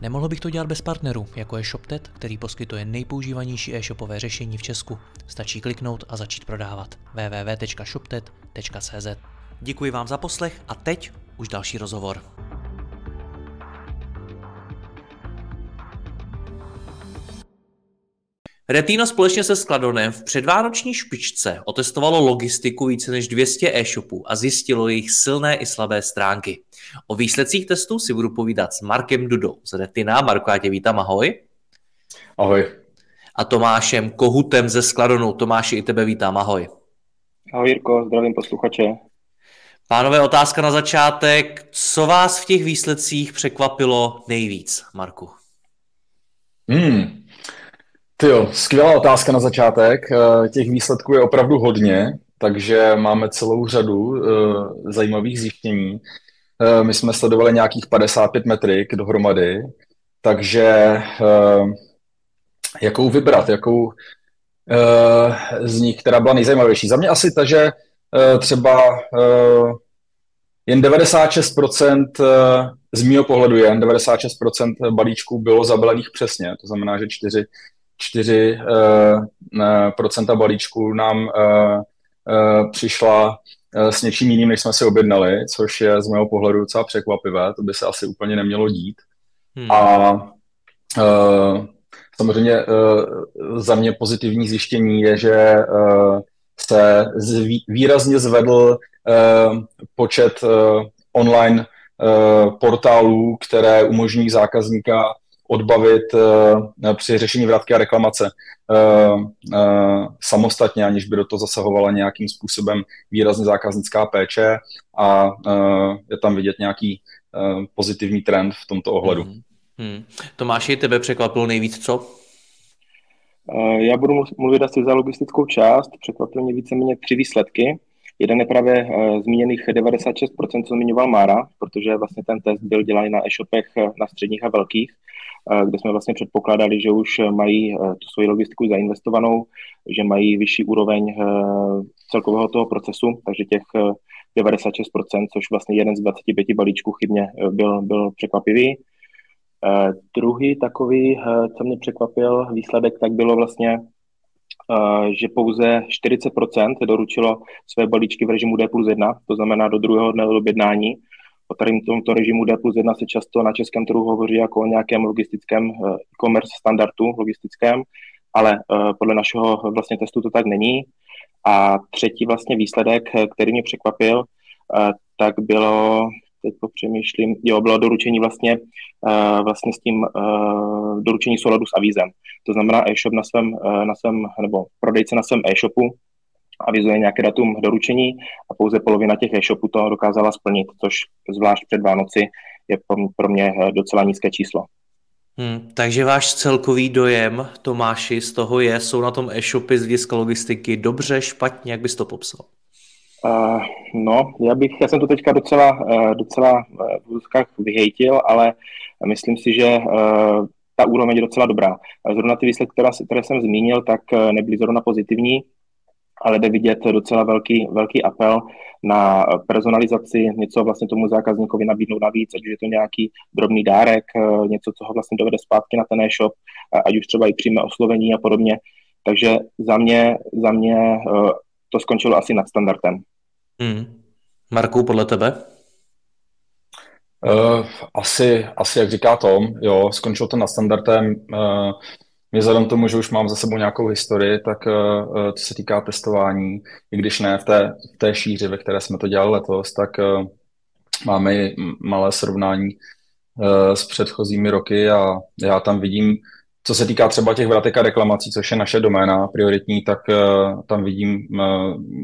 Nemohl bych to dělat bez partnerů, jako je ShopTet, který poskytuje nejpoužívanější e-shopové řešení v Česku. Stačí kliknout a začít prodávat. www.shoptet.cz Děkuji vám za poslech a teď už další rozhovor. Retino společně se Skladonem v předvánoční špičce otestovalo logistiku více než 200 e-shopů a zjistilo jejich silné i slabé stránky. O výsledcích testů si budu povídat s Markem Dudou z Retina. Marko, já tě vítám, ahoj. Ahoj. A Tomášem Kohutem ze Skladonu. Tomáši, i tebe vítám, ahoj. Ahoj Jirko, zdravím posluchače. Pánové, otázka na začátek. Co vás v těch výsledcích překvapilo nejvíc, Marku? Hmm, ty jo, skvělá otázka na začátek. Eh, těch výsledků je opravdu hodně, takže máme celou řadu eh, zajímavých zjištění. Eh, my jsme sledovali nějakých 55 metrik dohromady, takže jakou vybrat, jakou z nich, která byla nejzajímavější. Za mě asi ta, že třeba jen 96% z mého pohledu jen 96% balíčků bylo zabalených přesně, to znamená, že 4 4% balíčků nám přišla s něčím jiným, než jsme si objednali, což je z mého pohledu docela překvapivé, to by se asi úplně nemělo dít. Hmm. A uh, samozřejmě uh, za mě pozitivní zjištění je, že uh, se zví, výrazně zvedl uh, počet uh, online uh, portálů, které umožní zákazníka odbavit uh, při řešení vrátky a reklamace uh, uh, samostatně, aniž by do toho zasahovala nějakým způsobem výrazně zákaznická péče a uh, je tam vidět nějaký uh, pozitivní trend v tomto ohledu. Hmm. Hmm. Tomáši, tebe překvapilo nejvíc co? Já budu mluvit asi za logistickou část. Překvapilo mě víceméně tři výsledky. Jeden je právě zmíněných 96%, co zmiňoval Mára, protože vlastně ten test byl dělaný na e-shopech na středních a velkých kde jsme vlastně předpokládali, že už mají eh, tu svoji logistiku zainvestovanou, že mají vyšší úroveň eh, celkového toho procesu, takže těch 96%, eh, což vlastně jeden z 25 balíčků chybně byl, byl překvapivý. Uh, druhý takový, co mě překvapil výsledek, tak bylo vlastně, že pouze 40% doručilo své balíčky v režimu D plus 1, to znamená do druhého dne objednání, O tady tomto režimu D plus 1 se často na českém trhu hovoří jako o nějakém logistickém eh, e-commerce standardu logistickém, ale eh, podle našeho vlastně testu to tak není. A třetí vlastně výsledek, eh, který mě překvapil, tak bylo, teď popřemýšlím, jo, bylo doručení vlastně, vlastně s tím doručení souladu s avízem. To znamená e-shop na svém, na svém, nebo prodejce na svém e-shopu avizuje nějaké datum doručení a pouze polovina těch e-shopů to dokázala splnit, což zvlášť před Vánoci je pro mě eh, docela nízké číslo. Hmm, takže váš celkový dojem, Tomáši, z toho je, jsou na tom e-shopy z hlediska logistiky dobře, špatně, jak bys to popsal? Uh, no, já bych, já jsem to teďka docela, uh, docela v úzkách vyhejtil, ale myslím si, že uh, ta úroveň je docela dobrá. Zrovna ty výsledky, které, které jsem zmínil, tak nebyly zrovna pozitivní, ale jde vidět docela velký, velký apel na personalizaci, něco vlastně tomu zákazníkovi nabídnout navíc, ať už je to nějaký drobný dárek, eh, něco, co ho vlastně dovede zpátky na ten e-shop, ať už třeba i přímé oslovení a podobně. Takže za mě, za mě eh, to skončilo asi nad standardem. Hmm. Marku, podle tebe? Uh, asi, asi, jak říká Tom, jo, skončilo to nad standardem. Uh, mě vzhledem tomu, že už mám za sebou nějakou historii, tak uh, co se týká testování, i když ne v té, v té šíři, ve které jsme to dělali letos, tak uh, máme i malé srovnání s předchozími roky a já tam vidím, co se týká třeba těch vratek a reklamací, což je naše doména prioritní, tak tam vidím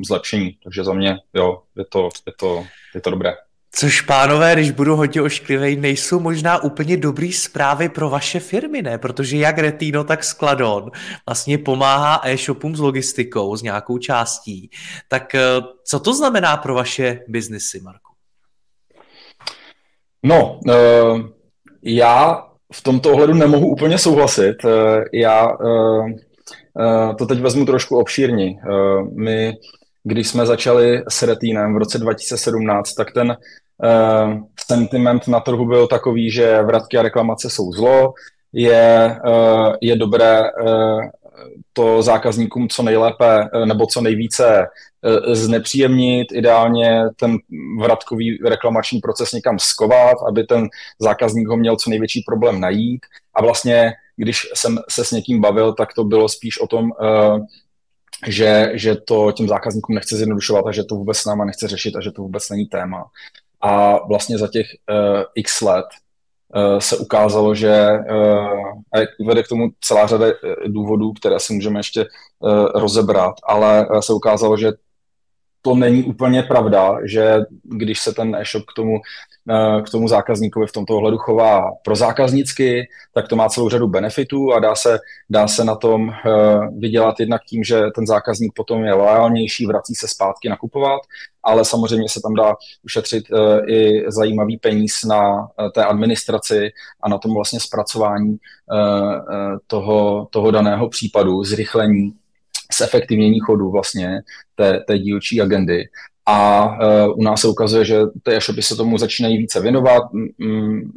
zlepšení. Takže za mě, jo, je to, je to, je to dobré. Což, pánové, když budu hodně ošklivej, nejsou možná úplně dobrý zprávy pro vaše firmy, ne? Protože jak Retino, tak Skladon vlastně pomáhá e-shopům s logistikou, s nějakou částí. Tak eh, co to znamená pro vaše biznesy, Marku? No, uh, já v tomto ohledu nemohu úplně souhlasit. Uh, já to teď vezmu trošku obšírně. My, když jsme začali s Retinem v roce 2017, tak ten uh, sentiment na trhu byl takový, že vratky a reklamace jsou zlo, je, uh, je dobré uh, to zákazníkům co nejlépe nebo co nejvíce znepříjemnit, ideálně ten vratkový reklamační proces někam skovat, aby ten zákazník ho měl co největší problém najít. A vlastně, když jsem se s někým bavil, tak to bylo spíš o tom, že, že to těm zákazníkům nechce zjednodušovat a že to vůbec s náma nechce řešit a že to vůbec není téma. A vlastně za těch uh, x let uh, se ukázalo, že uh, a vede k tomu celá řada důvodů, které si můžeme ještě uh, rozebrat, ale se ukázalo, že to není úplně pravda, že když se ten e-shop k tomu Eh, k tomu zákazníkovi v tomto ohledu chová pro zákaznicky, tak to má celou řadu benefitů a dá se, dá se na tom eh, vydělat jednak tím, že ten zákazník potom je loajálnější, vrací se zpátky nakupovat, ale samozřejmě se tam dá ušetřit eh, i zajímavý peníz na té administraci a na tom vlastně zpracování toho, toho daného případu, zrychlení zefektivnění chodu vlastně té, té dílčí agendy a uh, u nás se ukazuje, že ty e-shopy se tomu začínají více věnovat, mm,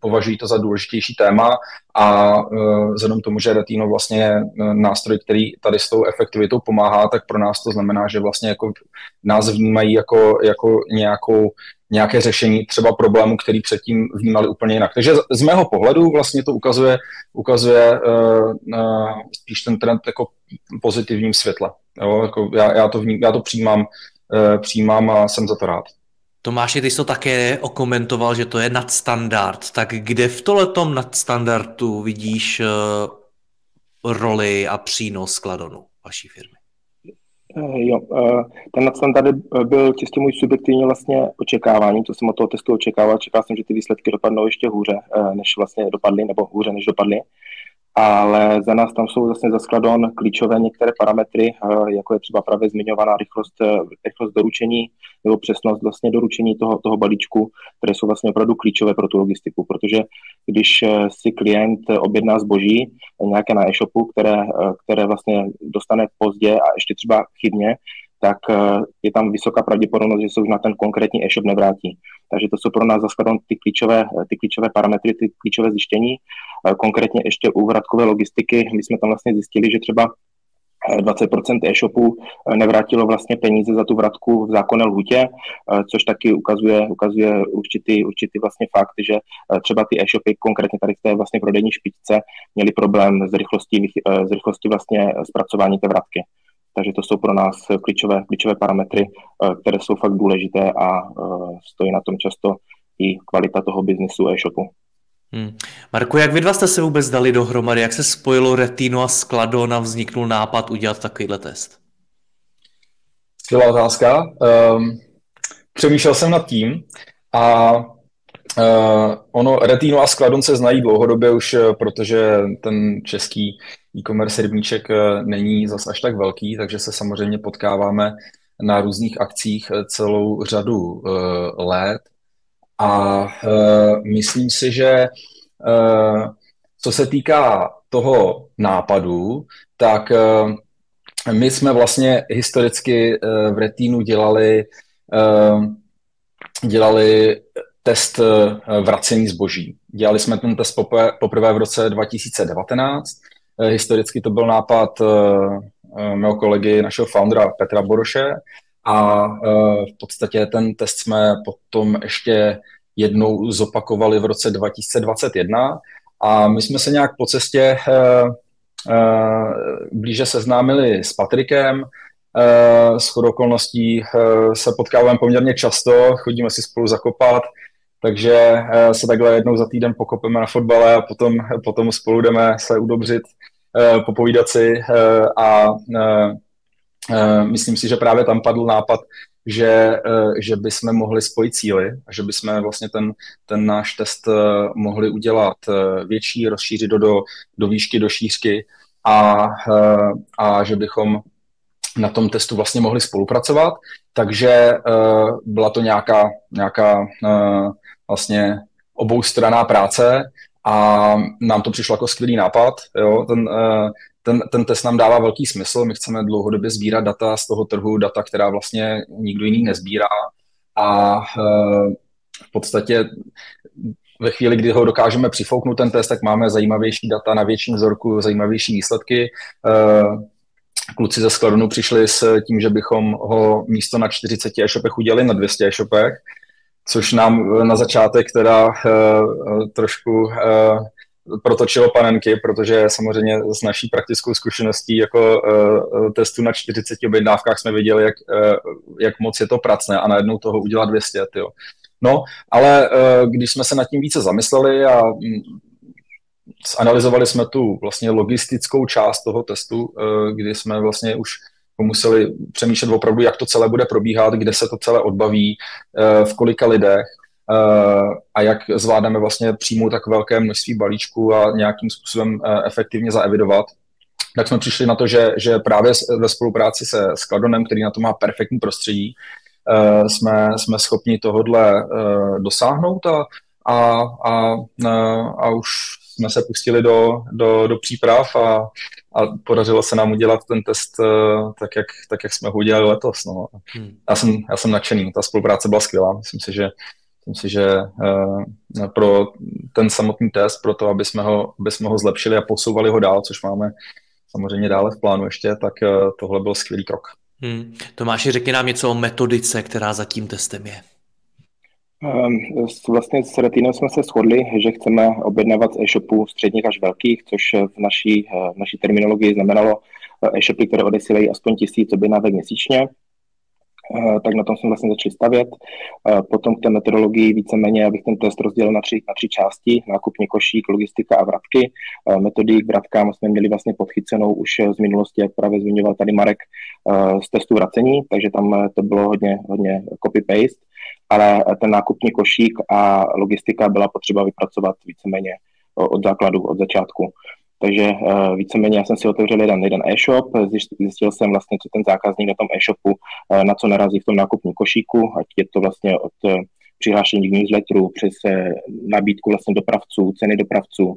považují to za důležitější téma a uh, vzhledem tomu, že Retino vlastně je e, nástroj, který tady s tou efektivitou pomáhá, tak pro nás to znamená, že vlastně jako nás vnímají jako, jako nějakou, nějaké řešení třeba problému, který předtím vnímali úplně jinak. Takže z mého pohledu vlastně to ukazuje, ukazuje uh, uh, spíš ten trend jako pozitivním světle. Jo, jako já, já, to vním, já to přijímám Eh, přijímám a jsem za to rád. Tomáš, ty jsi to také okomentoval, že to je nadstandard. Tak kde v tohletom nadstandardu vidíš uh, roli a přínos skladonu vaší firmy? Uh, jo, uh, ten nadstandard byl čistě můj subjektivní vlastně očekávání, co jsem od toho testu očekával. Čekal jsem, že ty výsledky dopadnou ještě hůře, než vlastně dopadly, nebo hůře, než dopadly ale za nás tam jsou zase za skladon klíčové některé parametry, eh, jako je třeba právě zmiňovaná rychlost, eh, rychlost doručení nebo přesnost vlastně doručení toho, toho balíčku, které jsou vlastně opravdu klíčové pro tu logistiku, protože když eh, si klient objedná zboží nějaké na e-shopu, které, které vlastně dostane pozdě a ještě třeba chybně, tak je tam vysoká pravděpodobnost, že se už na ten konkrétní e-shop nevrátí. Takže to jsou pro nás zaskladom ty klíčové, ty klíčové parametry, ty klíčové zjištění. Eh, konkrétně ještě u vratkové logistiky, my jsme tam vlastně zjistili, že třeba 20% eh, e-shopů eh, nevrátilo vlastně peníze za tu vratku v zákonné lhutě, což taky ukazuje, ukazuje určitý, určitý vlastně fakt, že třeba ty e-shopy, konkrétně tady v té vlastně prodejní špičce, měli problém s rychlostí, s rychlostí vlastně zpracování té vratky. Takže to jsou pro nás klíčové, klíčové parametry, eh, které jsou fakt důležité a eh, stojí na tom často i kvalita toho biznesu e-shopu. Hmm. Marku, jak vy dva jste se vůbec dali dohromady? Jak se spojilo Retino a Skladon a vzniknul nápad udělat takovýhle test? Skvělá otázka. Um, přemýšlel jsem nad tím a uh, ono Retino a Skladon se znají dlouhodobě už, protože ten český e-commerce rybníček eh, není zas až tak velký, takže se samozřejmě potkáváme na různých akcích eh, celou řadu eh, let. A myslím si, že co se týká toho nápadu, tak my jsme vlastně historicky v Retínu dělali, dělali test vracení zboží. Dělali jsme ten test poprvé v roce 2019 Eh, historicky to byl nápad eh, eh, mého kolegy, našeho foundera Petra Boroše. A v podstatě ten test jsme potom ještě jednou zopakovali v roce 2021 a my jsme se nějak po cestě blíže seznámili s Patrikem, s okolností se potkáváme poměrně často, chodíme si spolu zakopat, takže se takhle jednou za týden pokopeme na fotbale a potom, potom spolu jdeme se udobřit, popovídat si a myslím si, že právě tam padl nápad že, že bychom mohli spojit cíly a že bychom vlastně ten, ten náš test mohli udělat větší, rozšířit do, do, do výšky, do šířky a, a že bychom na tom testu vlastně mohli spolupracovat, takže byla to nějaká, nějaká vlastně oboustraná práce a nám to přišlo jako skvělý nápad. Jo? Ten, uh, ten, ten test nám dává velký smysl, my chceme dlouhodobě sbírat data z toho trhu, data, která vlastně nikdo jiný nezbírá a uh, v podstatě ve chvíli, kdy ho dokážeme přifouknout ten test, tak máme zajímavější data na větším vzorku, zajímavější výsledky. Uh, kluci ze Skladonu přišli s tím, že bychom ho místo na 40 e-shopech udělali na 200 e-shopech, což nám na začátek teda uh, trošku uh, protočilo panenky, protože samozřejmě s naší praktickou zkušeností jako uh, testu na 40 objednávkách jsme viděli, jak, uh, jak moc je to pracné a najednou toho udělat 200, tyjo. No, ale uh, když jsme se nad tím více zamysleli a zanalizovali jsme tu vlastně logistickou část toho testu, eh, kdy jsme vlastně už museli přemýšlet opravdu, jak to celé bude probíhat, kde se to celé odbaví, eh, v kolika lidech eh, a jak zvládneme vlastně přijmout tak velké množství balíčků a nějakým způsobem efektivně zaevidovat, tak jsme přišli na to, že, že právě ve spolupráci se Skladonem, který na to má perfektní prostředí, jsme, jsme schopni tohodle dosáhnout a, a, a, a už jsme se pustili do, do, do příprav a, a podařilo se nám udělat ten test uh, tak, jak, tak, jak jsme ho udělali letos. No. Hmm. Já, jsem, já jsem nadšený, ta spolupráce byla skvělá. Myslím si, že Myslím si, že uh, pro ten samotný test, pro to, aby jsme, ho, aby jsme ho zlepšili a posouvali ho dál, což máme samozřejmě dále v plánu ještě, tak uh, tohle byl skvělý krok. Hmm. Tomáši, řekni nám něco o metodice, která za tím testem je. Ehm, vlastně s Retinem jsme se shodli, že chceme objednávat z e-shopů středních až velkých, což v naší, eh, v naší terminologii znamenalo eh, e-shopy, které odesílají aspoň tisíc objednávek měsíčně. Eh, tak na tom jsme vlastně začali stavět. Potom k té metodologii víceméně, abych ten test rozdělil na tři, na tři části, nákupní košík, logistika a vratky. Metody k vratkám jsme měli vlastně podchycenou už z minulosti, jak právě zmiňoval tady Marek, z testu vracení, takže tam to bylo hodně, hodně copy-paste ale ten nákupní košík a logistika byla potřeba vypracovat víceméně od základu, od začátku. Takže uh, víceméně já jsem si otevřel jeden, jeden e-shop, zjistil jsem vlastně, co ten zákazník na tom e-shopu, uh, na co narazí v tom nákupním košíku, ať je to vlastně od uh, přihlášení k newsletteru přes nabídku vlastně dopravců, ceny dopravců,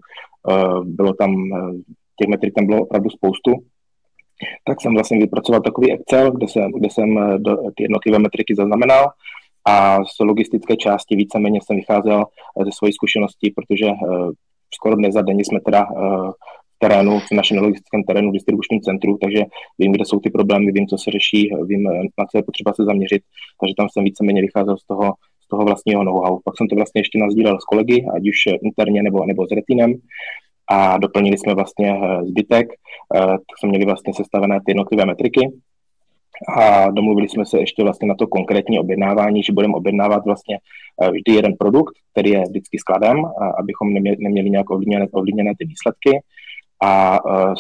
bylo tam, těch metrik tam bylo opravdu spoustu, tak jsem vlastně vypracoval takový Excel, kde jsem, kde jsem do, ty jednotlivé metriky zaznamenal a z logistické části víceméně jsem vycházel eh, ze svojí zkušenosti, protože uh, skoro dnes za denně jsme teda v terénu, v našem logistickém terénu, distribučním centru, takže vím, kde jsou ty problémy, vím, co se řeší, vím, na co je potřeba se zaměřit, takže tam jsem víceméně vycházel z toho, z toho vlastního know-how. Pak jsem to vlastně ještě nazdílel s kolegy, ať už interně nebo, nebo s Retinem a doplnili jsme vlastně zbytek, tak jsme měli vlastně sestavené ty jednotlivé metriky a domluvili jsme se ještě vlastně na to konkrétní objednávání, že budeme objednávat vlastně eh, vždy jeden produkt, který je vždycky skladem, abychom neměli, neměli nějak ovlivněné, ovlivněné ty výsledky a uh,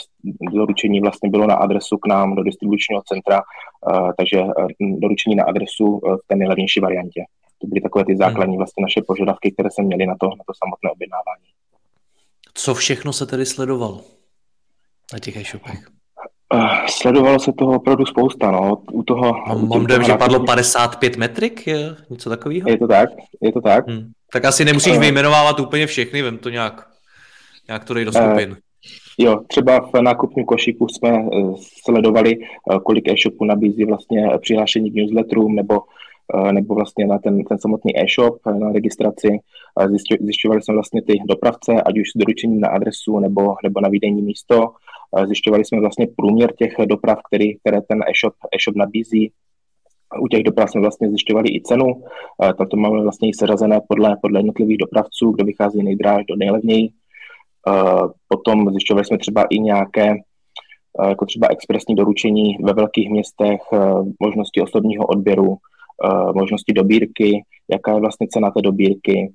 doručení vlastně bylo na adresu k nám do distribučního centra, uh, takže doručení na adresu v té nejlevnější variantě. To byly takové ty základní hmm. vlastně naše požadavky, které jsme měli na to, na to samotné objednávání. Co všechno se tedy sledovalo na těch e-shopech? Uh, sledovalo se toho opravdu spousta, no. U toho... Mám, mám dojem, že padlo 55 metrik, je něco takového? Je to tak, je to tak. Hmm. Tak asi nemusíš uh, vyjmenovávat úplně všechny, vem to nějak, nějak to dej do skupin. Uh, jo, třeba v nákupním košíku jsme uh, sledovali, uh, kolik e-shopů nabízí vlastně přihlášení k newsletterům nebo nebo vlastně na ten, ten samotný e-shop, na registraci. Zjišťovali jsme vlastně ty dopravce, ať už s doručením na adresu nebo, nebo na výdejní místo. Zjišťovali jsme vlastně průměr těch doprav, který, které ten e-shop, e-shop nabízí. U těch doprav jsme vlastně zjišťovali i cenu. Tam to máme vlastně i seřazené podle, podle jednotlivých dopravců, kdo vychází nejdráž do nejlevněji. Potom zjišťovali jsme třeba i nějaké jako třeba expresní doručení ve velkých městech, možnosti osobního odběru, možnosti dobírky, jaká je vlastně cena té dobírky,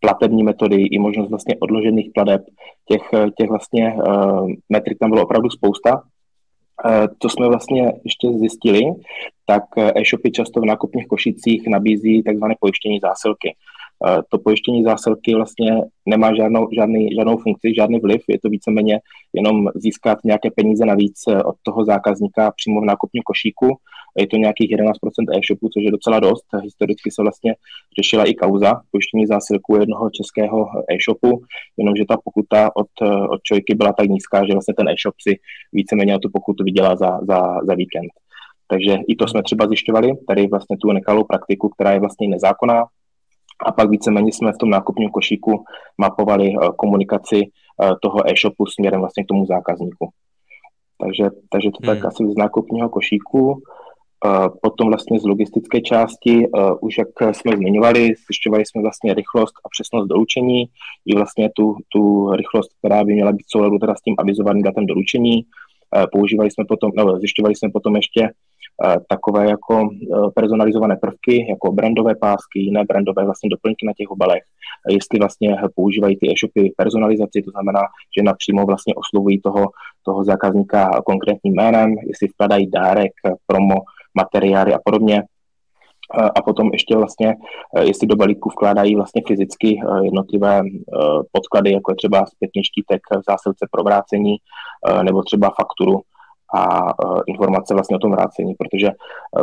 platební metody i možnost vlastně odložených pladeb. Těch, těch vlastně metrik tam bylo opravdu spousta. To jsme vlastně ještě zjistili, tak e-shopy často v nákupních košicích nabízí takzvané pojištění zásilky. To pojištění zásilky vlastně nemá žádnou, žádný, žádnou funkci, žádný vliv, je to víceméně jenom získat nějaké peníze navíc od toho zákazníka přímo v nákupním košíku. Je to nějakých 11% e-shopů, což je docela dost. Historicky se vlastně řešila i kauza pojištění zásilku jednoho českého e-shopu, jenomže ta pokuta od, od Čojky byla tak nízká, že vlastně ten e-shop si víceméně o tu pokutu vydělá za, za, za víkend. Takže i to jsme třeba zjišťovali, tady vlastně tu nekalou praktiku, která je vlastně nezákonná, a pak víceméně jsme v tom nákupním košíku mapovali eh, komunikaci eh, toho e-shopu směrem vlastně k tomu zákazníku. Takže, takže to hmm. tak asi z nákupního košíku. Potom vlastně z logistické části, už jak jsme zmiňovali, zjišťovali jsme vlastně rychlost a přesnost doručení, i vlastně tu, tu rychlost, která by měla být souladu teda s tím avizovaným datem doručení. Používali jsme potom, nebo zjišťovali jsme potom ještě Eh, takové jako personalizované prvky, jako brandové pásky, jiné brandové vlastně doplňky na těch obalech, jestli vlastně používají ty e-shopy personalizaci, to znamená, že napřímo vlastně oslovují toho, toho zákazníka konkrétním jménem, jestli vkladají dárek, promo, materiály a podobně, eh, a potom ještě vlastně, jestli do balíku vkládají vlastně fyzicky jednotlivé podklady, jako je třeba zpětný štítek v zásilce pro vrácení, nebo třeba fakturu a informace vlastně o tom vrácení, protože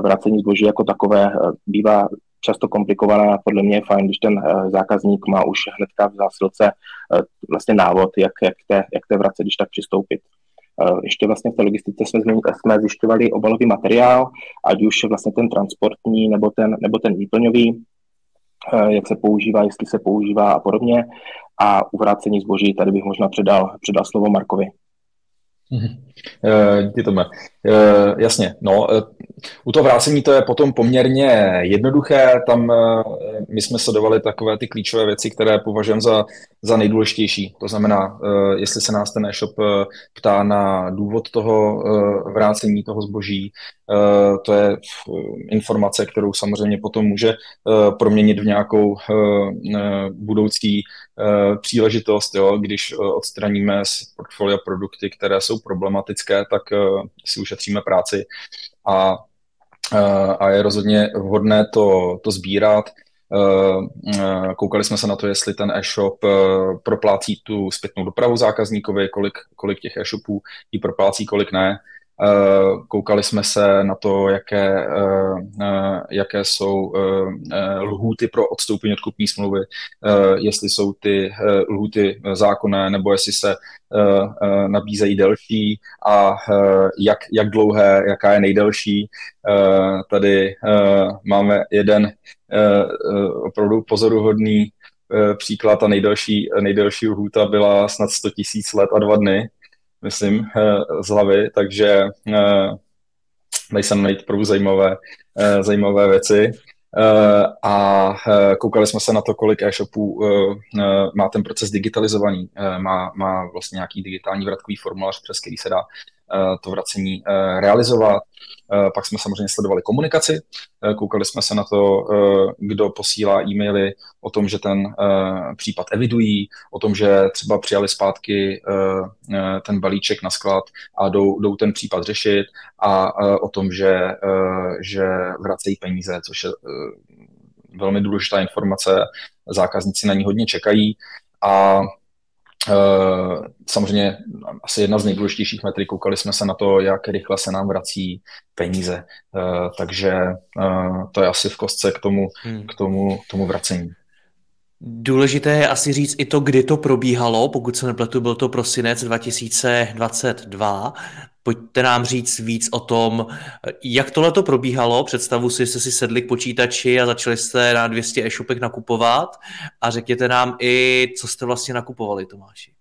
vrácení zboží jako takové bývá často komplikované a podle mě je fajn, když ten zákazník má už hnedka v zásilce vlastně návod, jak, jak, té, jak té vrace, když tak přistoupit. Ještě vlastně v té logistice jsme, jsme zjišťovali obalový materiál, ať už vlastně ten transportní nebo ten, nebo ten výplňový, jak se používá, jestli se používá a podobně. A u vrácení zboží tady bych možná předal, předal slovo Markovi. Díky tomu. Jasně, no, e, u toho vrácení to je potom poměrně jednoduché, tam e, my jsme sledovali takové ty klíčové věci, které považujeme za, za nejdůležitější. To znamená, e, jestli se nás ten e-shop ptá na důvod toho vrácení toho zboží, to je informace, kterou samozřejmě potom může proměnit v nějakou budoucí příležitost, jo, když odstraníme z portfolia produkty, které jsou problematické, tak si ušetříme práci a, a je rozhodně vhodné to, to sbírat. Koukali jsme se na to, jestli ten e-shop proplácí tu zpětnou dopravu zákazníkovi, kolik, kolik těch e-shopů ji proplácí, kolik ne. Eh, koukali jsme se na to, jaké, eh, eh, jaké jsou lhůty pro odstoupení od kupní smlouvy, jestli jsou ty lhůty zákonné, nebo jestli se nabízejí delší a jak, jak dlouhé, jaká je nejdelší. Tady máme jeden opravdu pozoruhodný příklad a nejdelší, nejdelší lhůta byla snad 100 tisíc let a dva dny myslím, eh, z hlavy, takže eh, dají se najít opravdu zajímavé, eh, zajímavé věci. A koukali jsme se na to, kolik e-shopů má ten proces digitalizovaný, má, má vlastně nějaký digitální vratkový formulář, přes který se dá to vracení realizovat. Pak jsme samozřejmě sledovali komunikaci, koukali jsme se na to, kdo posílá e-maily o tom, že ten případ evidují, o tom, že třeba přijali zpátky ten balíček na sklad a jdou, jdou ten případ řešit a o tom, že, že vracejí peníze, což je velmi důležitá informace, zákazníci na ní hodně čekají a Eh, samozřejmě asi jedna z nejdůležitějších metrik, koukali jsme se na to, jak rychle se nám vrací peníze, eh, takže eh, to je asi v kostce k tomu, hmm. k tomu, tomu vracení. Důležité je asi říct i to, kdy to probíhalo, pokud se nepletu, byl to prosinec 2022. Pojďte nám říct víc o tom, jak tohle to probíhalo. Představu si, jste si sedli k počítači a začali jste na 200 e-shopek nakupovat a řekněte nám i, co jste vlastně nakupovali, Tomáši.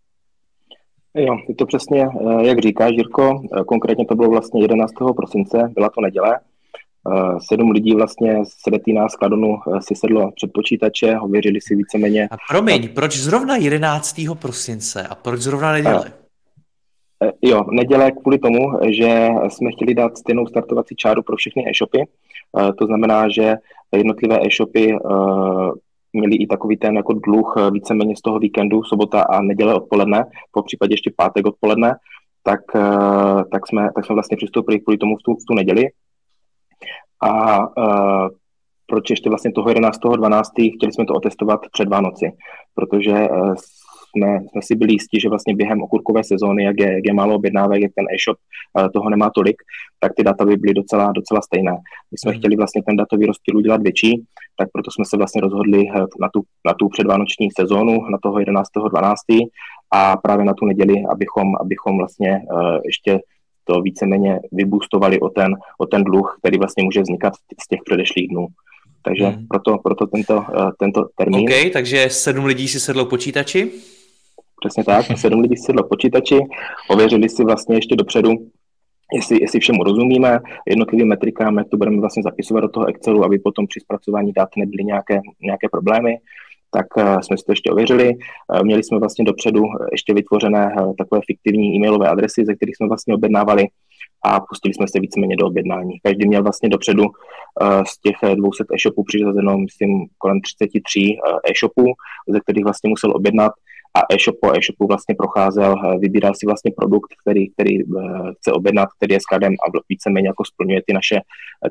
Jo, je to přesně, eh, jak říká Jirko, eh, konkrétně to bylo vlastně 11. prosince, byla to neděle. Eh, sedm lidí vlastně z Sedetina z Kladonu si sedlo před počítače, ověřili si víceméně. A promiň, proč zrovna 11. prosince a proč zrovna neděle? Eh, jo, neděle kvůli tomu, že jsme chtěli dát stejnou startovací čáru pro všechny e-shopy. Eh, to znamená, že jednotlivé e-shopy eh, měli i takový ten jako dluh víceméně z toho víkendu, sobota a neděle odpoledne, po případě ještě pátek odpoledne, tak, tak, jsme, tak jsme vlastně přistoupili kvůli tomu v tu, v tu neděli. A uh, proč ještě vlastně toho 11.12. chtěli jsme to otestovat před Vánoci, protože uh, jsme, jsme si byli jistí, že vlastně během okurkové sezóny, jak je, jak je málo objednávek, jak ten e-shop uh, toho nemá tolik, tak ty data by byly docela, docela stejné. My jsme mm. chtěli vlastně ten datový rozptyl udělat větší, tak proto jsme se vlastně rozhodli na tu, na tu předvánoční sezónu, na toho 11.12. a právě na tu neděli, abychom, abychom vlastně uh, ještě to víceméně vybůstovali o ten, o ten dluh, který vlastně může vznikat z těch předešlých dnů. Takže hmm. proto, proto tento, uh, tento termín. OK, takže sedm lidí si sedlo počítači? Přesně tak, sedm lidí si sedlo počítači, ověřili si vlastně ještě dopředu, jestli, jestli všemu rozumíme, jednotlivým metrikám, jak to budeme vlastně zapisovat do toho Excelu, aby potom při zpracování dat nebyly nějaké, nějaké problémy tak uh, jsme si to ještě ověřili. Uh, měli jsme vlastně dopředu ještě vytvořené takové fiktivní e-mailové adresy, ze kterých jsme vlastně objednávali a pustili jsme se víceméně do objednání. Každý měl vlastně dopředu z těch 200 e-shopů přiřazeno, myslím, kolem 33 e-shopů, ze kterých vlastně musel objednat a e-shop po e-shopu vlastně procházel, vybíral si vlastně produkt, který, který chce objednat, který je skladem a víceméně jako splňuje ty naše,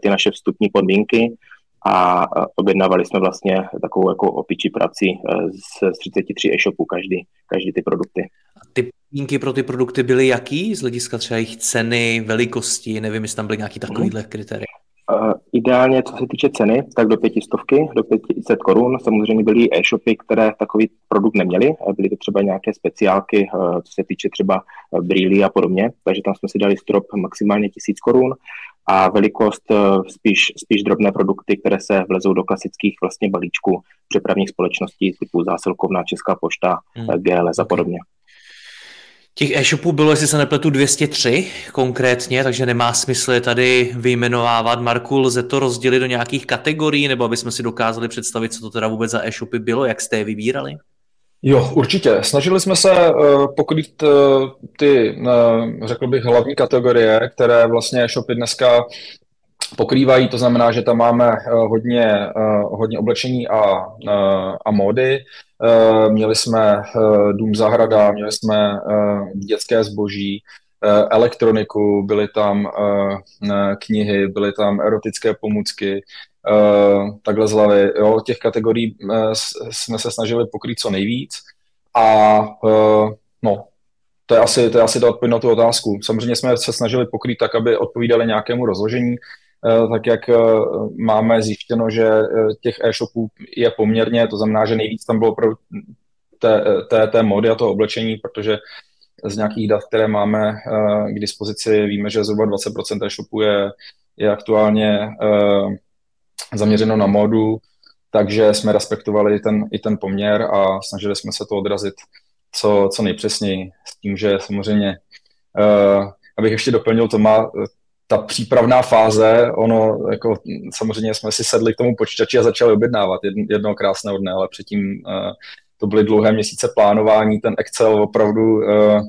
ty naše vstupní podmínky a objednávali jsme vlastně takovou jako opičí prací z 33 e-shopů každý, každý ty produkty. A ty podmínky pro ty produkty byly jaký? Z hlediska třeba jejich ceny, velikosti, nevím, jestli tam byly nějaký takovýhle kritéria. Uh, ideálně, co se týče ceny, tak do pětistovky, do 500 korun. Samozřejmě byly e-shopy, které takový produkt neměly. Byly to třeba nějaké speciálky, uh, co se týče třeba brýlí a podobně. Takže tam jsme si dali strop maximálně 1000 korun a velikost uh, spíš, spíš drobné produkty, které se vlezou do klasických vlastně balíčků přepravních společností typu zásilkovná Česká pošta, hmm. GLS a podobně. Těch e-shopů bylo, jestli se nepletu, 203 konkrétně, takže nemá smysl je tady vyjmenovávat. Marku, lze to rozdělit do nějakých kategorií, nebo aby jsme si dokázali představit, co to teda vůbec za e-shopy bylo, jak jste je vybírali? Jo, určitě. Snažili jsme se uh, pokrýt uh, ty, uh, řekl bych, hlavní kategorie, které vlastně e-shopy dneska pokrývají, to znamená, že tam máme hodně, hodně oblečení a, a módy, Eh, měli jsme eh, dům zahrada, měli jsme eh, dětské zboží, elektroniku, byly tam knihy, byly tam erotické pomůcky, takhle z hlavy. Jo, těch kategorií jsme se snažili pokrýt co nejvíc a no, to je asi, to je asi ta odpověď na tu otázku. Samozřejmě jsme se snažili pokrýt tak, aby odpovídali nějakému rozložení. Eh, tak jak eh, máme zjištěno, že eh, těch e-shopů je poměrně, to znamená, že nejvíc tam bylo pro té, té, té mody a toho oblečení, protože z nějakých dat, které máme k dispozici, víme, že zhruba 20% e-shopů je, je aktuálně zaměřeno na modu, takže jsme respektovali ten, i ten poměr a snažili jsme se to odrazit co, co nejpřesněji, s tím, že samozřejmě, abych ještě doplnil, to má ta přípravná fáze, ono, jako samozřejmě jsme si sedli k tomu počítači a začali objednávat jedno, jednoho krásného dne, ale předtím uh, to byly dlouhé měsíce plánování, ten Excel opravdu uh, uh,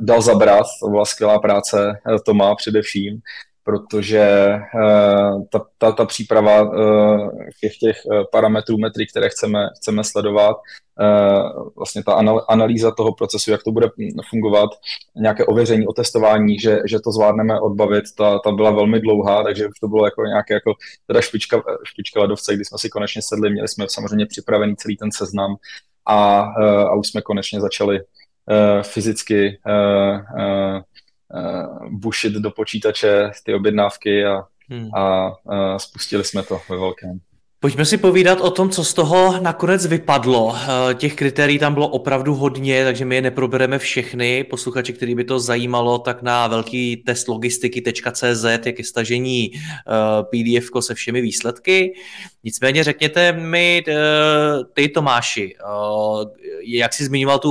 dal zabrat, to byla skvělá práce má především protože uh, ta, ta, ta příprava uh, těch, těch parametrů, metry, které chceme, chceme sledovat, vlastně ta analýza toho procesu, jak to bude fungovat, nějaké ověření, otestování, že, že to zvládneme odbavit, ta, ta byla velmi dlouhá, takže už to bylo jako nějaké jako teda špička, špička ledovce, kdy jsme si konečně sedli, měli jsme samozřejmě připravený celý ten seznam a, a už jsme konečně začali fyzicky bušit do počítače ty objednávky a, hmm. a uh, spustili jsme to ve velkém. Pojďme si povídat o tom, co z toho nakonec vypadlo. Eh, těch kritérií tam bylo opravdu hodně, takže my je neprobereme všechny. Posluchači, který by to zajímalo, tak na velký test logistiky.cz je ke stažení eh, pdf se všemi výsledky. Nicméně řekněte mi, eh, ty Tomáši, jak jsi zmiňoval tu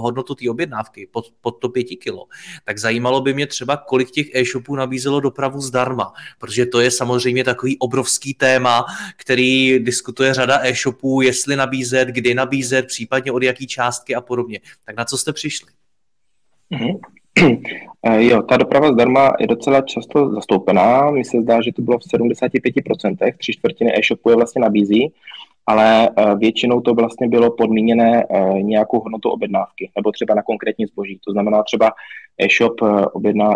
hodnotu té objednávky pod, pod to pěti kilo, tak zajímalo by mě třeba, kolik těch e-shopů nabízelo dopravu zdarma, protože to je samozřejmě takový obrovský téma, který diskutuje řada e-shopů, jestli nabízet, kdy nabízet, případně od jaký částky a podobně. Tak na co jste přišli? Mm-hmm. Jo, ta doprava zdarma je docela často zastoupená. Mně se zdá, že to bylo v 75%, tři čtvrtiny e-shopu je vlastně nabízí ale eh, většinou to vlastně bylo podmíněné eh, nějakou hodnotou objednávky, nebo třeba na konkrétní zboží. To znamená třeba e-shop eh, objedná,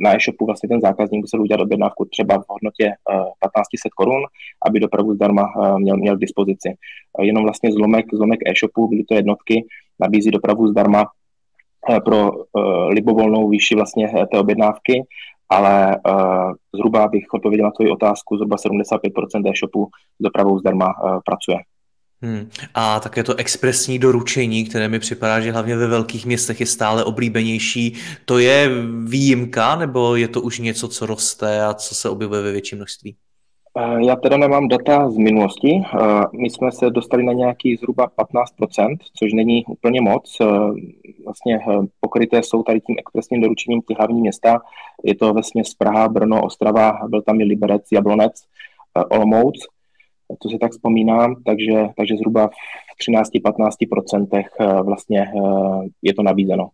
na e-shopu vlastně ten zákazník musel udělat objednávku třeba v hodnotě 1500 korun, aby dopravu zdarma měl, měl k dispozici. Jenom vlastně zlomek, zlomek e-shopu, byly to jednotky, nabízí dopravu zdarma pro libovolnou výši vlastně té objednávky ale uh, zhruba bych odpověděl na tvoji otázku, zhruba 75% e-shopu s dopravou zdarma uh, pracuje. Hmm. A také to expresní doručení, které mi připadá, že hlavně ve velkých městech je stále oblíbenější, to je výjimka, nebo je to už něco, co roste a co se objevuje ve větším množství? Eh, já teda nemám data z minulosti. Eh, my jsme se dostali na nějaký zhruba 15%, což není úplně moc. Eh, vlastně pokryté jsou tady tím expresním doručením ty hlavní města. Je to vlastně z Praha, Brno, Ostrava, byl tam i Liberec, Jablonec, Olomouc, to si tak vzpomínám, takže, takže zhruba v 13-15% vlastně je to nabízeno.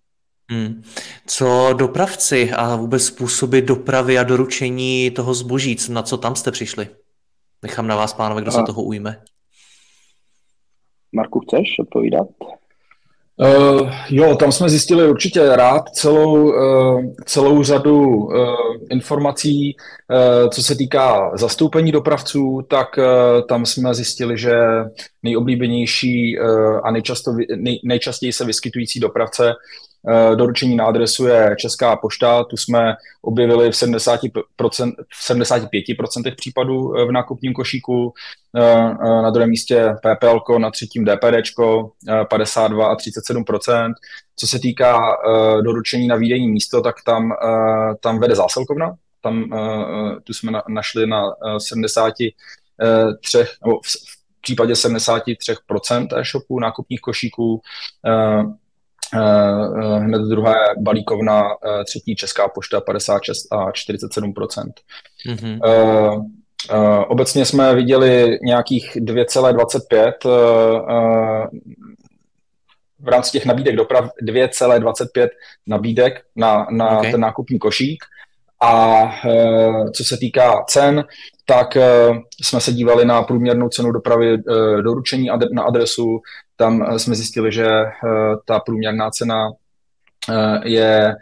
Hmm. Co dopravci a vůbec způsoby dopravy a doručení toho zboží, na co tam jste přišli? Nechám na vás, pánové, kdo a... se toho ujme. Marku, chceš odpovídat? Uh, jo, tam jsme zjistili určitě rád celou, uh, celou řadu uh, informací, uh, co se týká zastoupení dopravců, tak uh, tam jsme zjistili, že nejoblíbenější uh, a nejčasto, nej, nejčastěji se vyskytující dopravce Eh, doručení na adresu je Česká pošta, tu jsme objevili v, 70%, v 75% případů eh, v nákupním košíku, eh, na druhém místě PPL, na třetím DPD 52 a 37%. Co se týká doručení na výdejní místo, tak tam, tam vede zásilkovna, tam tu jsme našli na 73, nebo v případě 73% e-shopů, nákupních košíků, Eh, eh, hned druhá je balíkovna, eh, třetí Česká pošta 56 a 47 mm-hmm. Obecně jsme viděli nějakých 2,25 v rámci těch nabídek doprav 2,25 nabídek na, na okay. ten nákupní košík. A co se týká cen, tak jsme se dívali na průměrnou cenu dopravy doručení na adresu, tam eh, jsme zjistili, že eh, ta průměrná cena eh, je,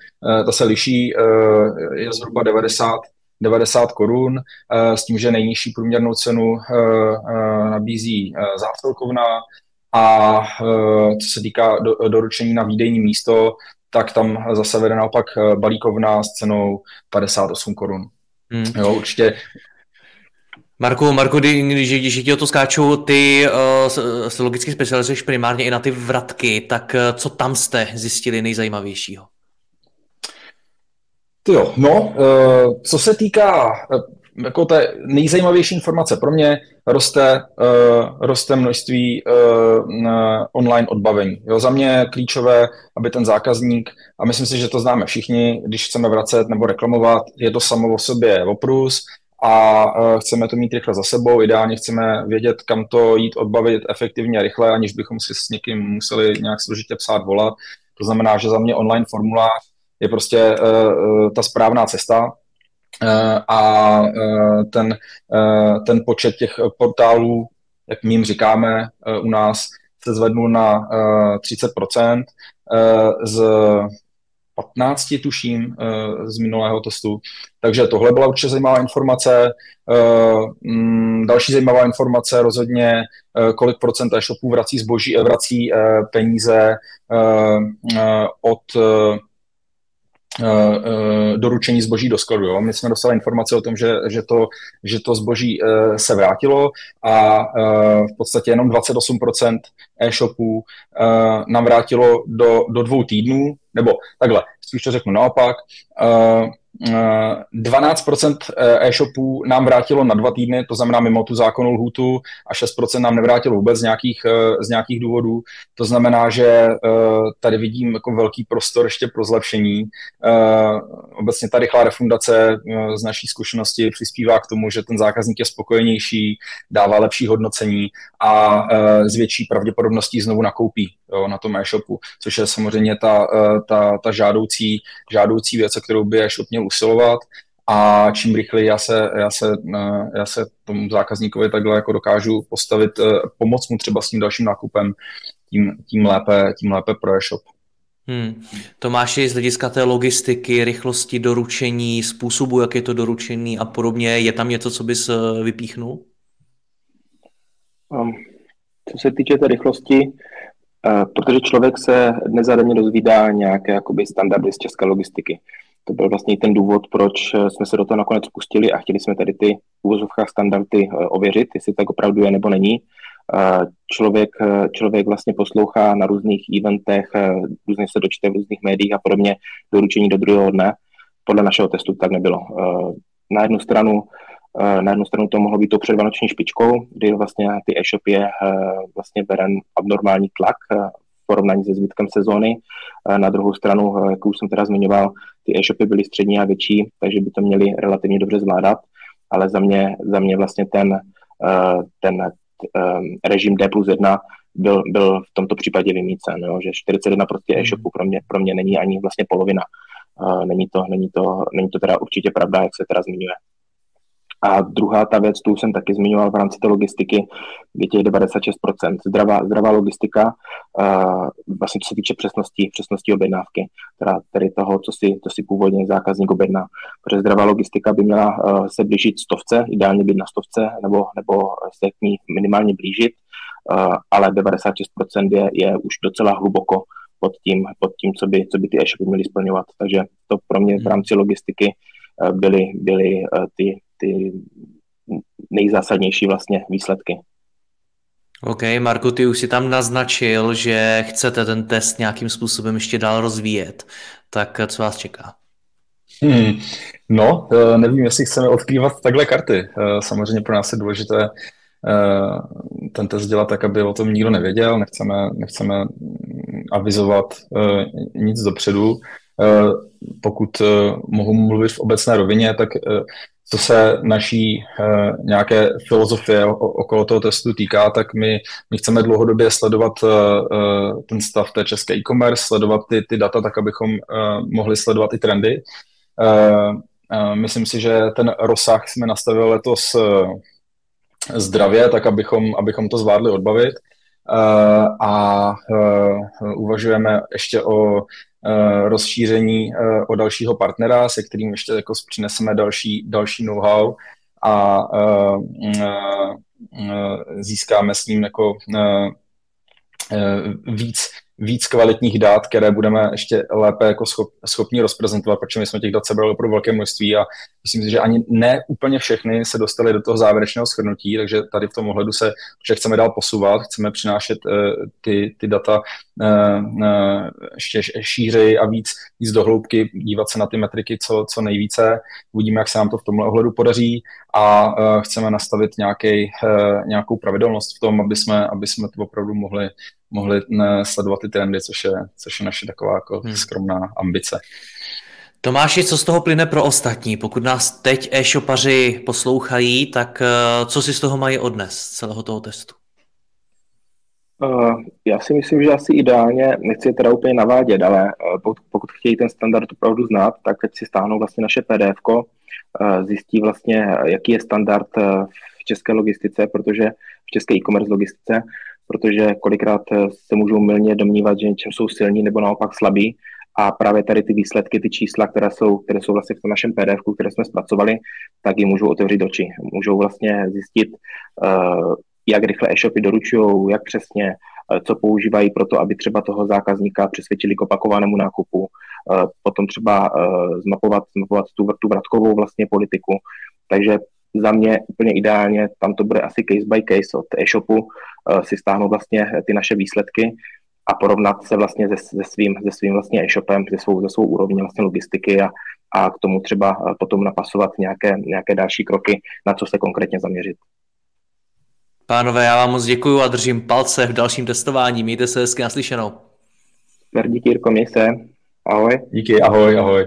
ta se liší, je zhruba 90, 90 korun, s tím, že nejnižší průměrnou cenu nabízí zásilkovna a co se týká doručení na výdejní místo, tak tam zase vede naopak balíkovna s cenou 58 korun. Hmm. Jo, určitě Marku, Marku, když, když ti o to skáčou, ty uh, se logicky specializuješ primárně i na ty vratky, tak uh, co tam jste zjistili nejzajímavějšího? Jo, no, uh, co se týká uh, jako té nejzajímavější informace pro mě, roste, uh, roste množství uh, online odbavení. Jo, za mě klíčové, aby ten zákazník, a myslím si, že to známe všichni, když chceme vracet nebo reklamovat, je to samo o sobě oprus, a e, chceme to mít rychle za sebou. Ideálně chceme vědět, kam to jít odbavit efektivně a rychle, aniž bychom si s někým museli nějak složitě psát, volat. To znamená, že za mě online formulář je prostě uh, ta správná cesta a ten, ten počet těch portálů, jak my jim říkáme u nás, se zvednul na uh, 30%. Uh, z 15, tuším, eh, z minulého testu. Takže tohle byla určitě zajímavá informace. Eh, mm, další zajímavá informace rozhodně, eh, kolik procent e-shopů vrací zboží, vrací peníze od doručení zboží do skladu. Jo. My jsme dostali informace o tom, že, že, to, že to zboží se vrátilo a v podstatě jenom 28% e-shopů nám vrátilo do, do dvou týdnů, nebo takhle, spíš to řeknu naopak, 12% e-shopů nám vrátilo na dva týdny, to znamená mimo tu zákonnou lhůtu, a 6% nám nevrátilo vůbec z nějakých, z nějakých důvodů. To znamená, že tady vidím jako velký prostor ještě pro zlepšení. Obecně ta rychlá refundace z naší zkušenosti přispívá k tomu, že ten zákazník je spokojenější, dává lepší hodnocení a s větší pravděpodobností znovu nakoupí jo, na tom e-shopu, což je samozřejmě ta, ta, ta žádoucí, žádoucí věc, kterou by e-shop měl usilovat a čím rychleji já se, já se, eh, já se tomu zákazníkovi takhle jako dokážu postavit, eh, pomoct mu třeba s tím dalším nákupem, tím, tím, lépe, tím lépe pro e-shop. Hmm. Tomáši, z hlediska té logistiky, rychlosti doručení, způsobu, jak je to doručený a podobně, je tam něco, co bys eh, vypíchnul? Um, co se týče té rychlosti, uh, protože člověk se dnes a denně dozvídá nějaké jakoby, standardy z české logistiky to byl vlastně ten důvod, proč eh, jsme se do toho nakonec pustili a chtěli jsme tady ty úvozovkách standardy eh, ověřit, jestli tak opravdu je nebo není. Eh, člověk, člověk vlastně poslouchá na různých eventech, různě se dočte v různých médiích a podobně doručení do druhého dne. Podle našeho testu tak nebylo. Na jednu stranu na jednu stranu to mohlo být to předvánoční špičkou, kdy vlastně ty e-shop je vlastně beren abnormální tlak porovnání se zbytkem sezóny. Na druhou stranu, eh, jak už jsem teda zmiňoval, ty e-shopy byly střední a větší, takže by to měli relativně dobře zvládat, ale za mě, za mě vlastně ten, eh, ten eh, režim D plus 1 byl, byl v tomto případě vymícen, jo, že 41 prostě hmm. e-shopu pro mě, pro mě není ani vlastně polovina. Není to, není, to, není to teda určitě pravda, jak se teda zmiňuje. A druhá ta věc, tu jsem taky zmiňoval v rámci té logistiky, je těch 96%. Zdravá, zdravá logistika, uh, vlastně co se týče přesnosti, přesnosti objednávky, teda tedy toho, co si, co si původně zákazník objedná. Protože zdravá logistika by měla uh, se blížit stovce, ideálně být na stovce, nebo, nebo se k ní minimálně blížit, uh, ale 96% je, je už docela hluboko pod tím, pod tím co, by, co by ty e-shopy měly splňovat. Takže to pro mě v hmm. rámci logistiky byly, byly ty ty nejzásadnější vlastně výsledky. OK, Marku, ty už si tam naznačil, že chcete ten test nějakým způsobem ještě dál rozvíjet. Tak co vás čeká? Hmm. No, eh, nevím, jestli chceme odkrývat takhle karty. Eh, samozřejmě pro nás je důležité eh, ten test dělat tak, aby o tom nikdo nevěděl. Nechceme, nechceme avizovat nic dopředu. Pokud mohu mluvit v obecné rovině, tak co se naší uh, nějaké filozofie o, okolo toho testu týká, tak my, my chceme dlouhodobě sledovat uh, ten stav té české e-commerce, sledovat ty, ty data tak, abychom uh, mohli sledovat i trendy. Uh, uh, myslím si, že ten rozsah jsme nastavili letos uh, zdravě, tak abychom, abychom to zvládli odbavit. Uh, a uh, uvažujeme ještě o rozšíření eh, o dalšího partnera, se kterým ještě jako přineseme další, další know-how a eh, získáme s ním jako víc víc kvalitních dát, které budeme ještě lépe jako schop, schopni rozprezentovat, protože my jsme těch dat sebrali pro velké množství a myslím si, že ani ne úplně všechny se dostaly do toho závěrečného shrnutí, takže tady v tom ohledu se že chceme dál posouvat, chceme přinášet uh, ty, ty data uh, uh, ještě šířej a víc, víc do hloubky, dívat se na ty metriky co, co nejvíce. Uvidíme, jak se nám to v tomhle ohledu podaří a uh, chceme nastavit nějaký, uh, nějakou pravidelnost v tom, aby jsme, aby jsme to opravdu mohli mohli sledovat ty trendy, což je, což je naše taková jako hmm. skromná ambice. Tomáši, co z toho plyne pro ostatní? Pokud nás teď e-shopaři poslouchají, tak eh, co si z toho mají odnes z celého toho testu? Uh, já si myslím, že asi ideálně, nechci je teda úplně navádět, ale uh, pokud, pokud chtějí ten standard opravdu znát, tak ať si stáhnou vlastně naše PDF, uh, zjistí vlastně, jaký je standard v české logistice, protože v české e-commerce logistice, protože kolikrát eh, se můžou milně domnívat, že něčem jsou silní nebo naopak slabí. A právě tady ty výsledky, ty čísla, které jsou, které jsou vlastně v tom našem PDF, které jsme zpracovali, tak ji můžou otevřít oči. Můžou vlastně zjistit, uh, jak rychle e-shopy doručují, jak přesně, uh, co používají pro to, aby třeba toho zákazníka přesvědčili k opakovanému nákupu, potom třeba zmapovat, zmapovat tu, tu vratkovou vlastně politiku. Takže za mě úplně ideálně, tam to bude asi case by case od e-shopu, eh, si stáhnout vlastně ty naše výsledky a porovnat se vlastně se, se svým, se svým vlastně e-shopem, se svou, se svou úrovní vlastně logistiky a, a k tomu třeba potom napasovat nějaké, nějaké další kroky, na co se konkrétně zaměřit. Pánové, já vám moc děkuji a držím palce v dalším testování. Mějte se hezky naslyšenou. Díky Jirko, měj se. Ahoj. Díky, ahoj, ahoj.